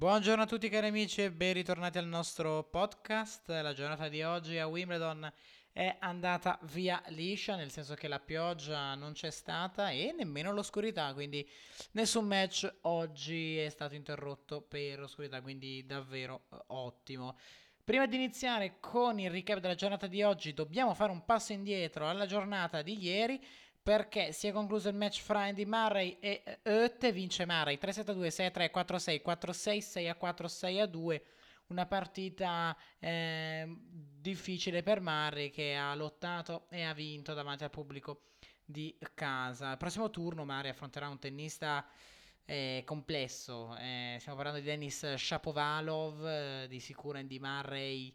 Buongiorno a tutti cari amici e ben ritornati al nostro podcast. La giornata di oggi a Wimbledon è andata via liscia, nel senso che la pioggia non c'è stata e nemmeno l'oscurità, quindi nessun match oggi è stato interrotto per oscurità, quindi davvero eh, ottimo. Prima di iniziare con il recap della giornata di oggi, dobbiamo fare un passo indietro alla giornata di ieri perché si è concluso il match fra Andy Murray e Oette, vince Murray. 3-7-2, 6-3, 4-6, 4-6, 6-4, 6-2, una partita eh, difficile per Murray che ha lottato e ha vinto davanti al pubblico di casa. Al prossimo turno Murray affronterà un tennista eh, complesso, eh, stiamo parlando di Denis Shapovalov, eh, di sicuro Andy Murray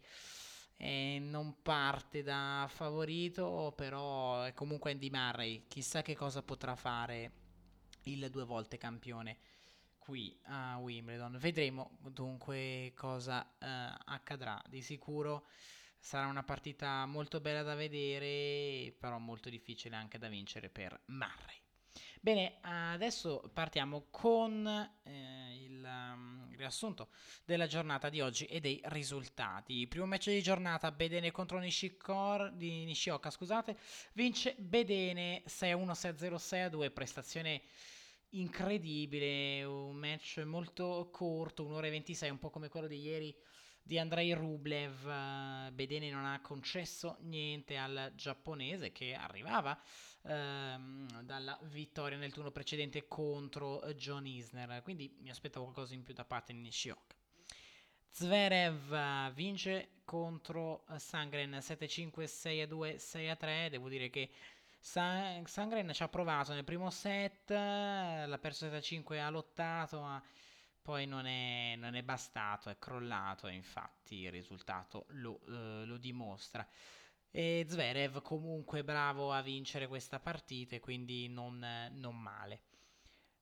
eh, non parte da favorito, però è comunque Andy Murray, chissà che cosa potrà fare il due volte campione qui a Wimbledon. Vedremo dunque cosa eh, accadrà. Di sicuro sarà una partita molto bella da vedere, però molto difficile anche da vincere per Murray. Bene, adesso partiamo con eh, il, riassunto della giornata di oggi e dei risultati. Primo match di giornata, Bedene contro Nishikor, di Nishioka, scusate, vince Bedene 6-1, 6-0, 6-2, prestazione incredibile, un match molto corto, un'ora e 26, un po' come quello di ieri di Andrei Rublev. Bedene non ha concesso niente al giapponese che arrivava ehm, dalla vittoria nel turno precedente contro John Isner. Quindi mi aspettavo qualcosa in più da parte di Nishioka. Zverev eh, vince contro eh, Sangren 7-5, 6-2, 6-3. Devo dire che Sangren ci ha provato nel primo set, l'ha perso 7-5, ha lottato, ma poi non è, non è bastato, è crollato infatti il risultato lo, uh, lo dimostra. E Zverev comunque bravo a vincere questa partita, quindi non, non male.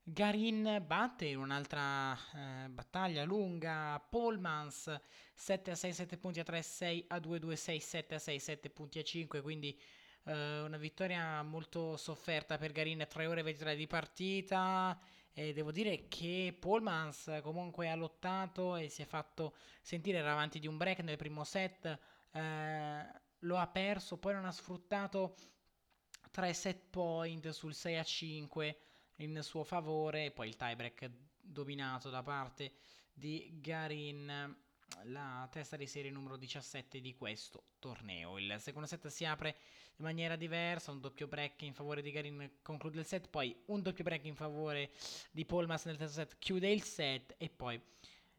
Garin batte in un'altra eh, battaglia lunga Polmans 7 a 6 7 punti a 3 6 a 2 2 6 7 a 6 7 punti a 5 quindi eh, una vittoria molto sofferta per Garin 3 ore e 23 di partita e devo dire che Polmans comunque ha lottato e si è fatto sentire era avanti di un break nel primo set eh, lo ha perso, poi non ha sfruttato 3 set point sul 6 a 5 in suo favore, poi il tiebreak dominato da parte di Garin, la testa di serie numero 17 di questo torneo. Il secondo set si apre in maniera diversa, un doppio break in favore di Garin conclude il set, poi un doppio break in favore di Polmas nel terzo set chiude il set e poi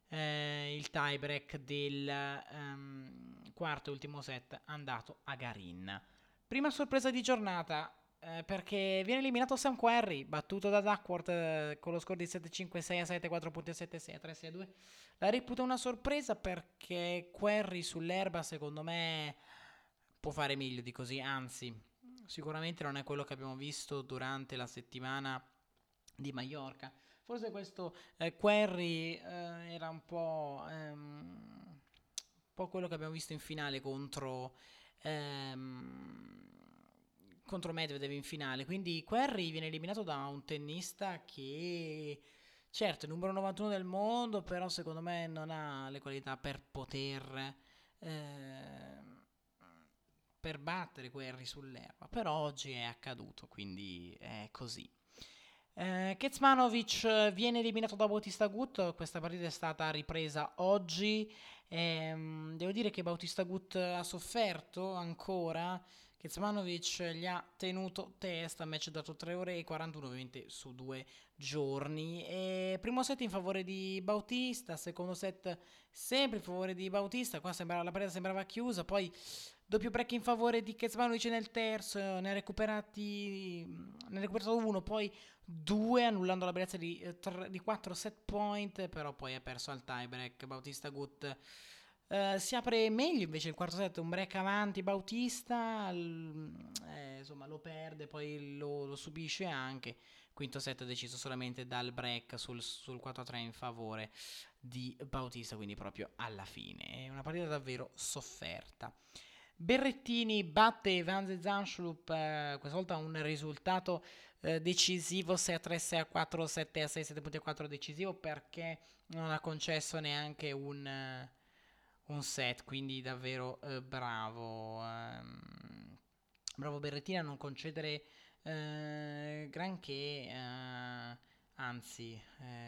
eh, il tiebreak del um, quarto e ultimo set andato a Garin. Prima sorpresa di giornata eh, perché viene eliminato Sam Querry, battuto da Duckworth eh, con lo score di 7-5, 6-7, 4.7, 6 3 6 La reputa una sorpresa perché Querry sull'erba secondo me può fare meglio di così, anzi sicuramente non è quello che abbiamo visto durante la settimana di Mallorca. Forse questo eh, Querry eh, era un po', ehm, un po' quello che abbiamo visto in finale contro, ehm, contro Medvedev in finale. Quindi Querry viene eliminato da un tennista che, certo, è numero 91 del mondo, però secondo me non ha le qualità per poter... Eh, per battere Querry sull'erba, però oggi è accaduto, quindi è così. Eh, Kezmanovic viene eliminato da Bautista Gut, questa partita è stata ripresa oggi. Ehm, devo dire che Bautista Gut ha sofferto ancora. Kezmanovic gli ha tenuto testa, match dato 3 ore e 41 ovviamente su due giorni. E primo set in favore di Bautista, secondo set sempre in favore di Bautista, qua sembrava, la partita sembrava chiusa, poi doppio break in favore di Kezmanovic nel terzo, ne ha recuperati ne ha recuperato uno, poi due annullando la bellezza di, di 4 set point, però poi ha perso al tiebreak Bautista Gut. Uh, si apre meglio invece il quarto set, un break avanti Bautista, l- eh, insomma lo perde, poi lo, lo, subisce anche. Quinto set deciso solamente dal break sul, sul 4-3 in favore di Bautista, quindi proprio alla fine. È una partita davvero sofferta. Berrettini batte Van Zanschlup, eh, questa volta un risultato eh, decisivo 6 a 3, 6 a 4, 7 a 6, 7 punti a 4 decisivo perché non ha concesso neanche un, uh, un set, quindi davvero uh, bravo. Um, bravo Berrettina a non concedere uh, granché, anzi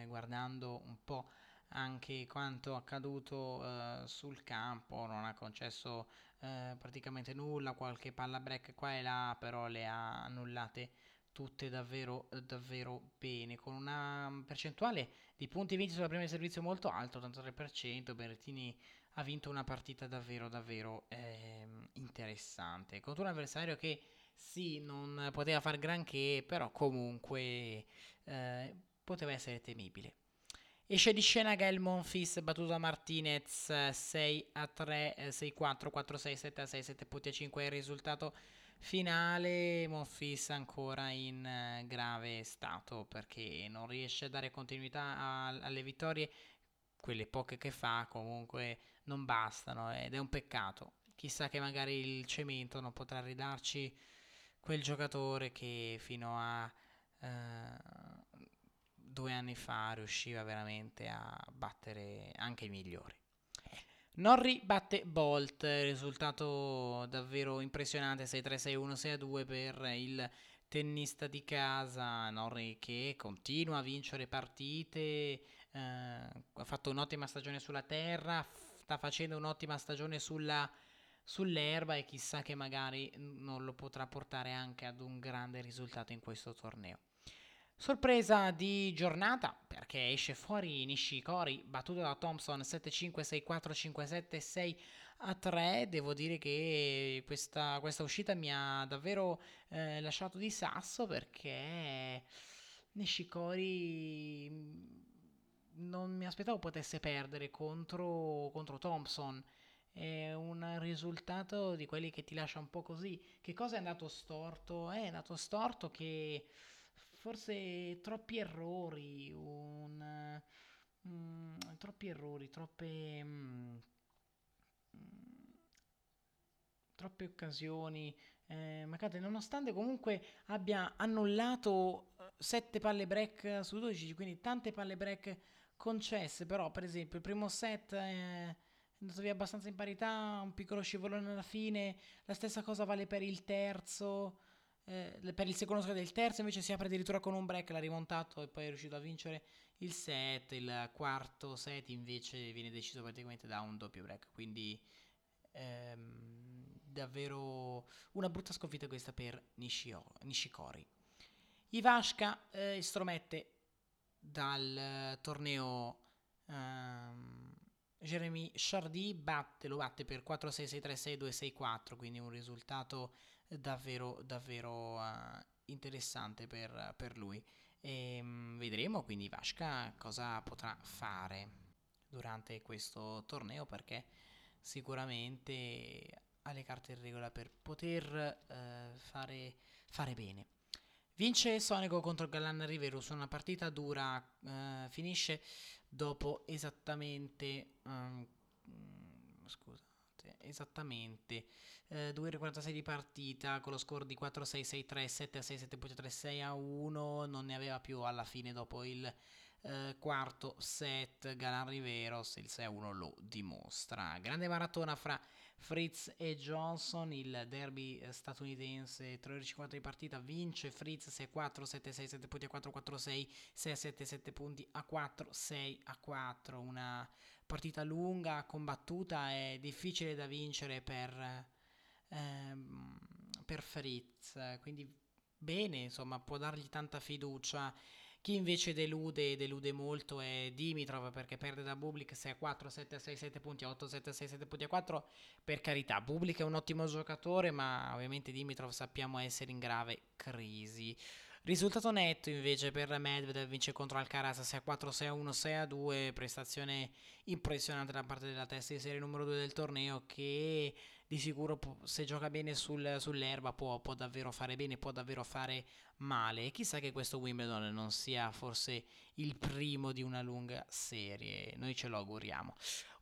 guardando un po' anche quanto accaduto sul campo, non ha concesso praticamente nulla, qualche palla break qua e là, però le ha annullate tutte davvero, davvero bene, con una percentuale di punti vinti sulla prima di servizio molto alta, 83%. Berrettini ha vinto una partita davvero, davvero eh, interessante contro un avversario che sì, non poteva far granché, però comunque eh, poteva essere temibile. Esce di scena Gael Monfils battuto da Martinez 6 a 3, 6 4, 4 6, 7 a 6, 7 punti a 5 è il risultato finale Monfils ancora in eh, grave stato perché non riesce a dare continuità a, alle vittorie quelle poche che fa comunque non bastano ed è un peccato. Chissà che magari il cemento non potrà ridarci quel giocatore che fino a eh, due anni fa riusciva veramente a battere anche i migliori. Norri batte Bolt, risultato davvero impressionante 6-3, 6-1, 6-2 per il tennista di casa. Norri che continua a vincere partite, eh, ha fatto un'ottima stagione sulla terra, sta facendo un'ottima stagione sulla, sull'erba e chissà che magari non lo potrà portare anche ad un grande risultato in questo torneo. Sorpresa di giornata perché esce fuori Nishikori battuto da Thompson 7-5, 6-4, 5-7, 6 a 3. Devo dire che questa, questa uscita mi ha davvero eh, lasciato di sasso perché Nishikori mm, non mi aspettavo potesse perdere contro, contro Thompson. È un risultato di quelli che ti lascia un po' così. Che cosa è andato storto? È andato storto che forse troppi errori, un, mm, troppi errori, troppe, mm, troppe occasioni eh, mancate, nonostante comunque abbia annullato 7 eh, palle break su 12, quindi tante palle break concesse, però per esempio il primo set è andato via abbastanza in parità, un piccolo scivolone alla fine, la stessa cosa vale per il terzo eh, per il secondo set del terzo invece si apre addirittura con un break, l'ha rimontato e poi è riuscito a vincere il set, il quarto set invece viene deciso praticamente da un doppio break, quindi ehm, davvero una brutta sconfitta questa per Nishio, Nishikori. Ivashka eh, estromette dal torneo ehm, Jeremy Chardy, batte, lo batte per 4-6-6-3-6-2-6-4, quindi un risultato davvero, davvero uh, interessante per, per, lui. E um, vedremo quindi Vasca cosa potrà fare durante questo torneo perché sicuramente ha le carte in regola per poter uh, fare, fare bene. Vince Sonico contro Galan Rivero su una partita dura, uh, finisce dopo esattamente... Um, scusate, esattamente eh, 2,46 di partita con lo score di 4-6, 6-3, 7-6, 7.3, 6-1, non ne aveva più alla fine dopo il eh, quarto set Galan Riveros, il 6-1 lo dimostra. Grande maratona fra Fritz e Johnson, il derby eh, statunitense, 3 ore 50 di partita, vince Fritz 6-4, 7-6, 7 punti a 4, 4-6, 6-7, 7 punti a 4, 6 a 4, una partita lunga, combattuta e difficile da vincere per ehm, per Fritz, quindi bene, insomma, può dargli tanta fiducia. Chi invece delude, delude molto è Dimitrov perché perde da Bublik 6 a 4, 7 a 6, 7 punti a 8, 7 a 6, 7 punti a 4. Per carità, Bublik è un ottimo giocatore, ma ovviamente Dimitrov sappiamo essere in grave crisi. Risultato netto invece per Medvedev vince contro Alcaraz 6 a 4, 6 a 1, 6 a 2, prestazione impressionante da parte della testa di serie numero 2 del torneo che di sicuro se gioca bene sul, sull'erba può, può, davvero fare bene, può davvero fare male. E chissà che questo Wimbledon non sia forse il primo di una lunga serie, noi ce lo auguriamo.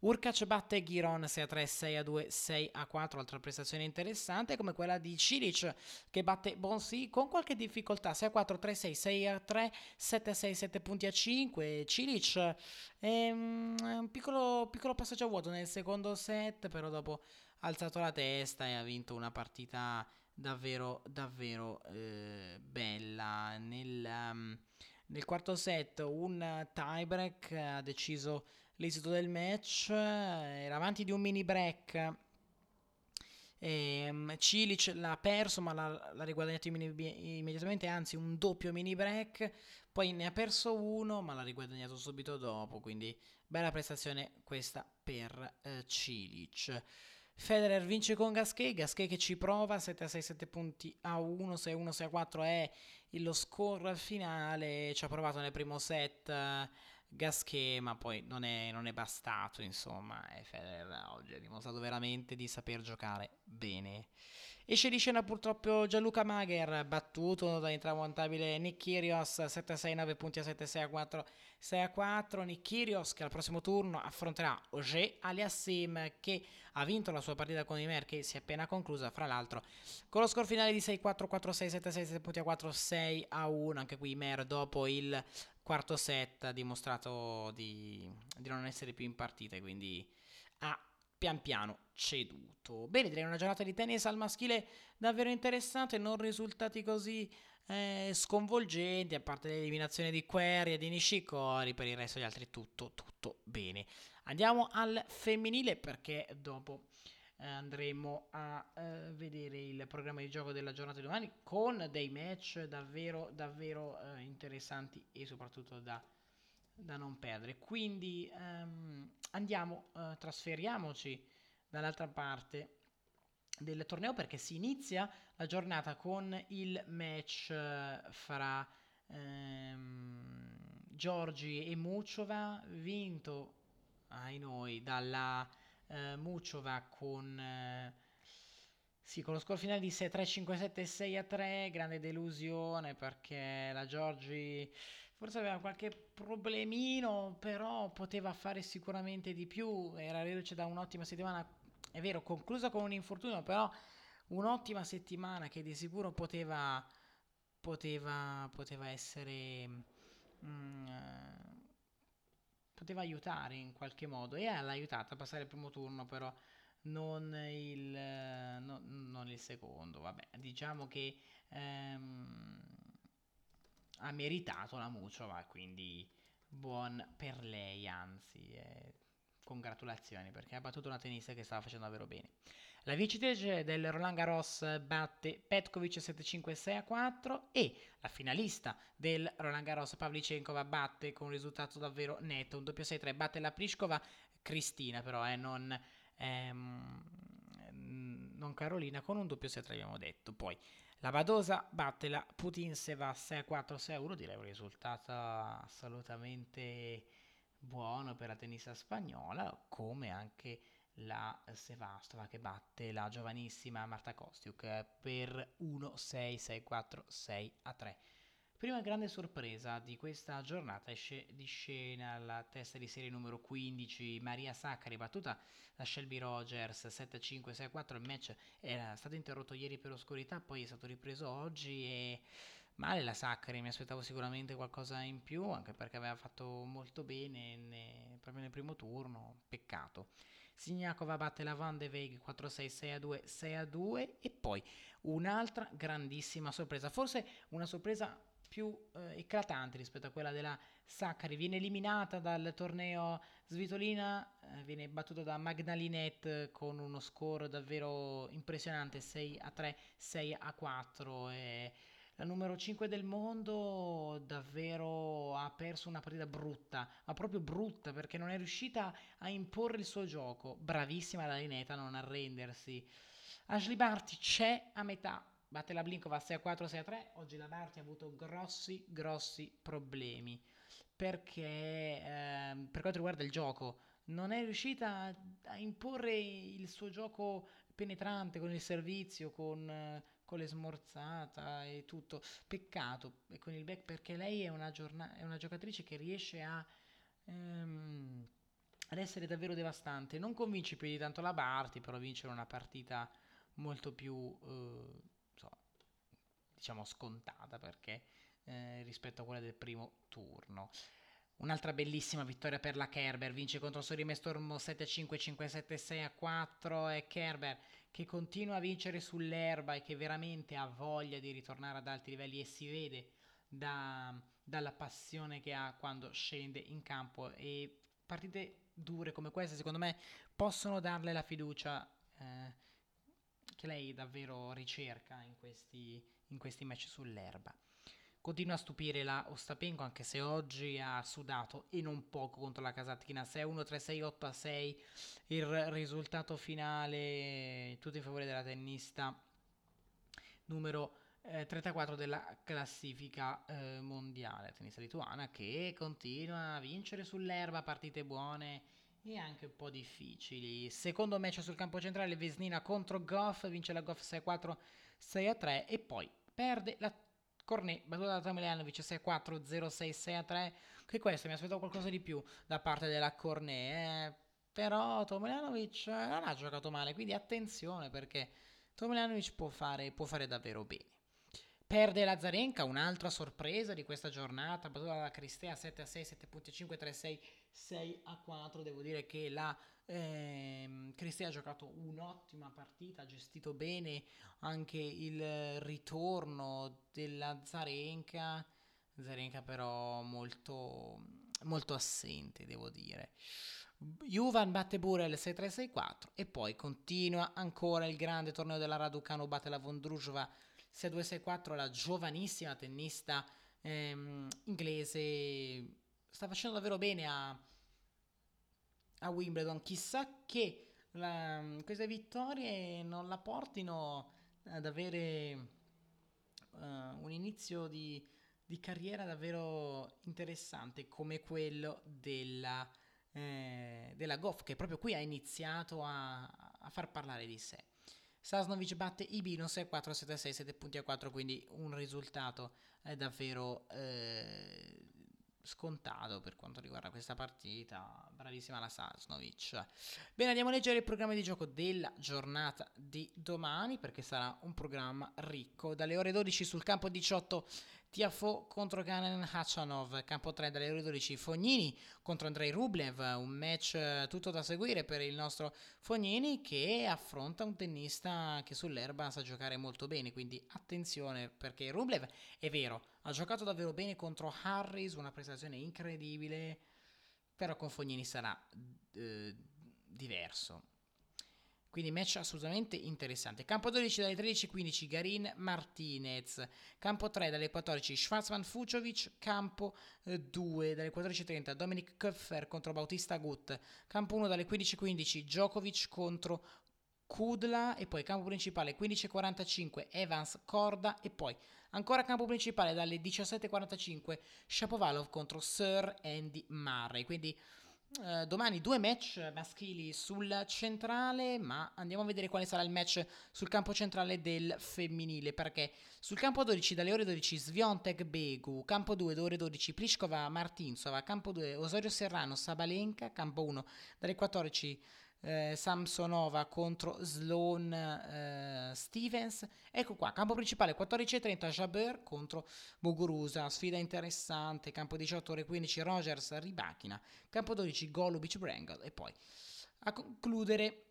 Urkac batte Giron 6 a 3, 6 a 2, 6 a 4, altra prestazione interessante come quella di Cilic che batte Bonsi con qualche difficoltà 6 a 4, 3 a 6, 6 a 3, 7 a 6, 7 punti a 5. Cilic è un piccolo, piccolo passaggio a vuoto nel secondo set, però dopo alzato la testa e ha vinto una partita davvero davvero eh, bella nel, um, nel quarto set un tiebreak ha deciso l'esito del match, era avanti di un mini break. E, um, Cilic l'ha perso, ma l'ha, l'ha riguadagnato immediatamente, anzi un doppio mini break. Poi ne ha perso uno, ma l'ha riguadagnato subito dopo. Quindi bella prestazione questa per uh, Cilic. Federer vince con Gasquet, Gasquet che ci prova, 7 a 6, 7 punti a 1, 6 a 1, 6 a 4 è lo score finale, ci ha provato nel primo set Gasquet, ma poi non è, non è bastato, insomma, e Federer oggi ha dimostrato veramente di saper giocare bene. Esce di scena purtroppo Gianluca Magher, battuto dall'intramontabile Nick Kyrgios, 7-6, 9 punti a 7-6 a 4, 6 a 4. Nick che al prossimo turno affronterà Auger Aliassim che ha vinto la sua partita con Imer che si è appena conclusa, fra l'altro, con lo score finale di 6-4, 4-6, 7-6, 7 punti a 4, 6 a 1. Anche qui Imer dopo il quarto set ha dimostrato di, di non essere più in partita, quindi ha pian piano ceduto. Bene, direi una giornata di tennis al maschile davvero interessante, non risultati così eh, sconvolgenti, a parte l'eliminazione di Query e di Nishikori, per il resto gli altri tutto, tutto bene. Andiamo al femminile perché dopo eh, andremo a eh, vedere il programma di gioco della giornata di domani con dei match davvero, davvero eh, interessanti e soprattutto da da non perdere. Quindi um, andiamo, uh, trasferiamoci dall'altra parte del torneo perché si inizia la giornata con il match uh, fra um, Giorgi e Muciova, vinto ai noi dalla uh, Muciova con... Sì, con lo score finale di 6-3, 5-7, 6-3, grande delusione perché la Giorgi forse aveva qualche problemino, però poteva fare sicuramente di più, era reduce da un'ottima settimana, è vero, conclusa con un infortunio, però un'ottima settimana che di sicuro poteva, poteva, poteva essere... Mm, poteva aiutare in qualche modo. E l'ha aiutata a passare il primo turno, però non il secondo. Vabbè, diciamo che ehm, ha meritato la Muciova, quindi buon per lei, anzi, eh, congratulazioni perché ha battuto una tennista che stava facendo davvero bene. La vincitrice del Roland Garros batte Petkovic 7-5-6-4 e la finalista del Roland Garros Pavlicenkova batte con un risultato davvero netto, un doppio 6-3, batte la Pliskova, Cristina però, eh, non, ehm, non Carolina, con un doppio 6-3 abbiamo detto. Poi la Badosa batte la Putinseva 6-4-6-1, direi un risultato assolutamente buono per la tennista spagnola, come anche la Sevastova che batte la giovanissima Marta Kostiuk per 1-6-6-4-6-3. Prima grande sorpresa di questa giornata esce di scena la testa di serie numero 15 Maria Saccari battuta da Shelby Rogers 7-5-6-4 il match era stato interrotto ieri per oscurità poi è stato ripreso oggi e male la Saccari mi aspettavo sicuramente qualcosa in più anche perché aveva fatto molto bene ne, proprio nel primo turno peccato. Signakova batte la Van de Veeg 4-6, 6-2, 6-2 e poi un'altra grandissima sorpresa, forse una sorpresa più eh, eclatante rispetto a quella della Saccari. Viene eliminata dal torneo Svitolina, eh, viene battuta da Magdalinette con uno score davvero impressionante, 6 a 3, 6 a 4. E la numero 5 del mondo davvero ha perso una partita brutta, ma proprio brutta perché non è riuscita a imporre il suo gioco. Bravissima la Lineta a non arrendersi. Ashley Barty c'è a metà batte la Blinkova 6 a 4, 6 a 3. Oggi la Barty ha avuto grossi, grossi problemi perché eh, per quanto riguarda il gioco non è riuscita a imporre il suo gioco penetrante con il servizio, con, con le smorzata e tutto. Peccato e con il back perché lei è una, giorna- è una giocatrice che riesce a... Ehm, ad essere davvero devastante. Non convince più di tanto la Barty, però vincere una partita molto più, eh, diciamo, scontata perché eh, rispetto a quella del primo turno. Un'altra bellissima vittoria per la Kerber, vince contro Sorime Stormo 7-5, 5-7, 6-4 e Kerber che continua a vincere sull'erba e che veramente ha voglia di ritornare ad alti livelli e si vede da, dalla passione che ha quando scende in campo e partite dure come queste secondo me possono darle la fiducia eh, che lei davvero ricerca in questi, in questi match sull'erba. Continua a stupire la Ostapenko anche se oggi ha sudato e non poco contro la Kasatkina 6-1, 3-6, 8-6. Il risultato finale tutto in favore della tennista numero eh, 34 della classifica eh, mondiale, tennista lituana che continua a vincere sull'erba partite buone e anche un po' difficili. Secondo match sul campo centrale Vesnina contro Goff, vince la Goff 6-4, 6-3 e poi perde la Cornet, battuta da Tomljanovic 6-4, 0-6, 6-3. Che questo mi aspettavo qualcosa di più da parte della Cornet. Eh, però Tomljanovic non ha giocato male, quindi attenzione perché Tomljanovic può fare, può fare davvero bene. Perde Lazarenka, un'altra sorpresa di questa giornata, battuta da Cristea 7 a 6, 7.5, 3 6, 6 a 4. Devo dire che la eh, Cristea ha giocato un'ottima partita, ha gestito bene anche il ritorno della Zarenka. Zarenka però molto, molto assente, devo dire. Juvan batte Burel 6-3-6-4 e poi continua ancora il grande torneo della Raducanu, batte la Vondrujova 6-2-6-4 la giovanissima tennista ehm, inglese sta facendo davvero bene a, a Wimbledon. Chissà che la, queste vittorie non la portino ad avere uh, un inizio di, di, carriera davvero interessante come quello della, eh, della Goff, che proprio qui ha iniziato a, a far parlare di sé. Sasnovic batte Ibino 6-4, 7-6, 7 punti a 4, quindi un risultato eh, davvero eh, scontato per quanto riguarda questa partita. Bravissima la Sasnovic. Bene, andiamo a leggere il programma di gioco della giornata di domani perché sarà un programma ricco. Dalle ore 12 sul campo 18 Tiafo contro Ganen Hachanov, campo 3 dalle ore 12 Fognini contro Andrei Rublev, un match eh, tutto da seguire per il nostro Fognini che affronta un tennista che sull'erba sa giocare molto bene, quindi attenzione perché Rublev è vero, ha giocato davvero bene contro Harris, una prestazione incredibile, però con Fognini sarà eh, diverso. Quindi match assolutamente interessante. Campo 12 dalle 13.15 Garin Martinez. Campo 3 dalle 14 Schwarzman Fucovic. Campo 2 eh, dalle 14.30 Dominic Köpfer contro Bautista Gut. Campo 1 dalle 15.15 Djokovic contro Kudla e poi campo principale 15.45 Evans Corda e poi ancora campo principale dalle 17.45 Shapovalov contro Sir Andy Murray. Quindi eh, domani due match maschili sul centrale, ma andiamo a vedere quale sarà il match sul campo centrale del femminile, perché sul campo 12 dalle ore 12 Sviontek Begu, campo 2 dalle ore 12 Pliskova Martinsova, campo 2 Osorio Serrano Sabalenka, campo 1 dalle 14 eh, Samsonova contro Sloan eh, Stevens. Ecco qua, campo principale 14.30 Jabeur contro Muguruza, sfida interessante, campo 18 ore 15 Rogers Ribachina, campo 12 Golubic Brangle e poi a concludere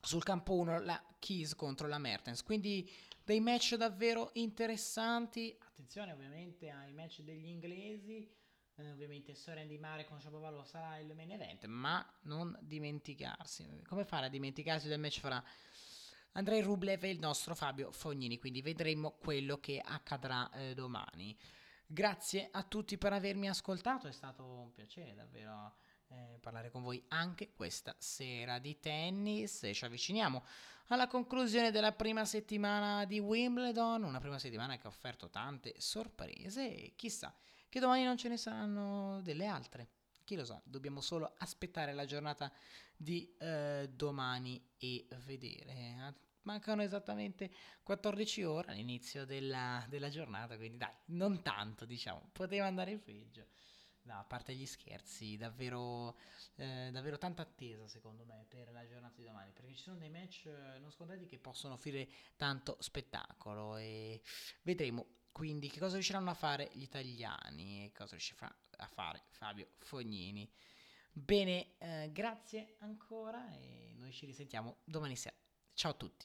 sul campo 1 la Keys contro la Mertens. Quindi dei match davvero interessanti. Attenzione ovviamente ai match degli inglesi eh, ovviamente Soren di Mare con Shapovalov sarà il main event, ma non dimenticarsi. Come fare a dimenticarsi del match fra Andrei Rublev e il nostro Fabio Fognini? Quindi vedremo quello che accadrà eh, domani. Grazie a tutti per avermi ascoltato, è stato un piacere davvero eh, parlare con voi anche questa sera di tennis ci avviciniamo alla conclusione della prima settimana di Wimbledon, una prima settimana che ha offerto tante sorprese e chissà che domani non ce ne saranno delle altre. chi lo sa, dobbiamo solo aspettare la giornata di eh, domani e vedere. Mancano esattamente 14 ore all'inizio della, della giornata, quindi dai, non tanto diciamo, poteva andare peggio. No, a parte gli scherzi, davvero, eh, davvero tanta attesa secondo me per la giornata di domani, perché ci sono dei match eh, non scontati che possono offrire tanto spettacolo e vedremo quindi che cosa riusciranno a fare gli italiani e cosa riuscirà a fare Fabio Fognini. Bene, eh, grazie ancora e noi ci risentiamo domani sera. Ciao a tutti.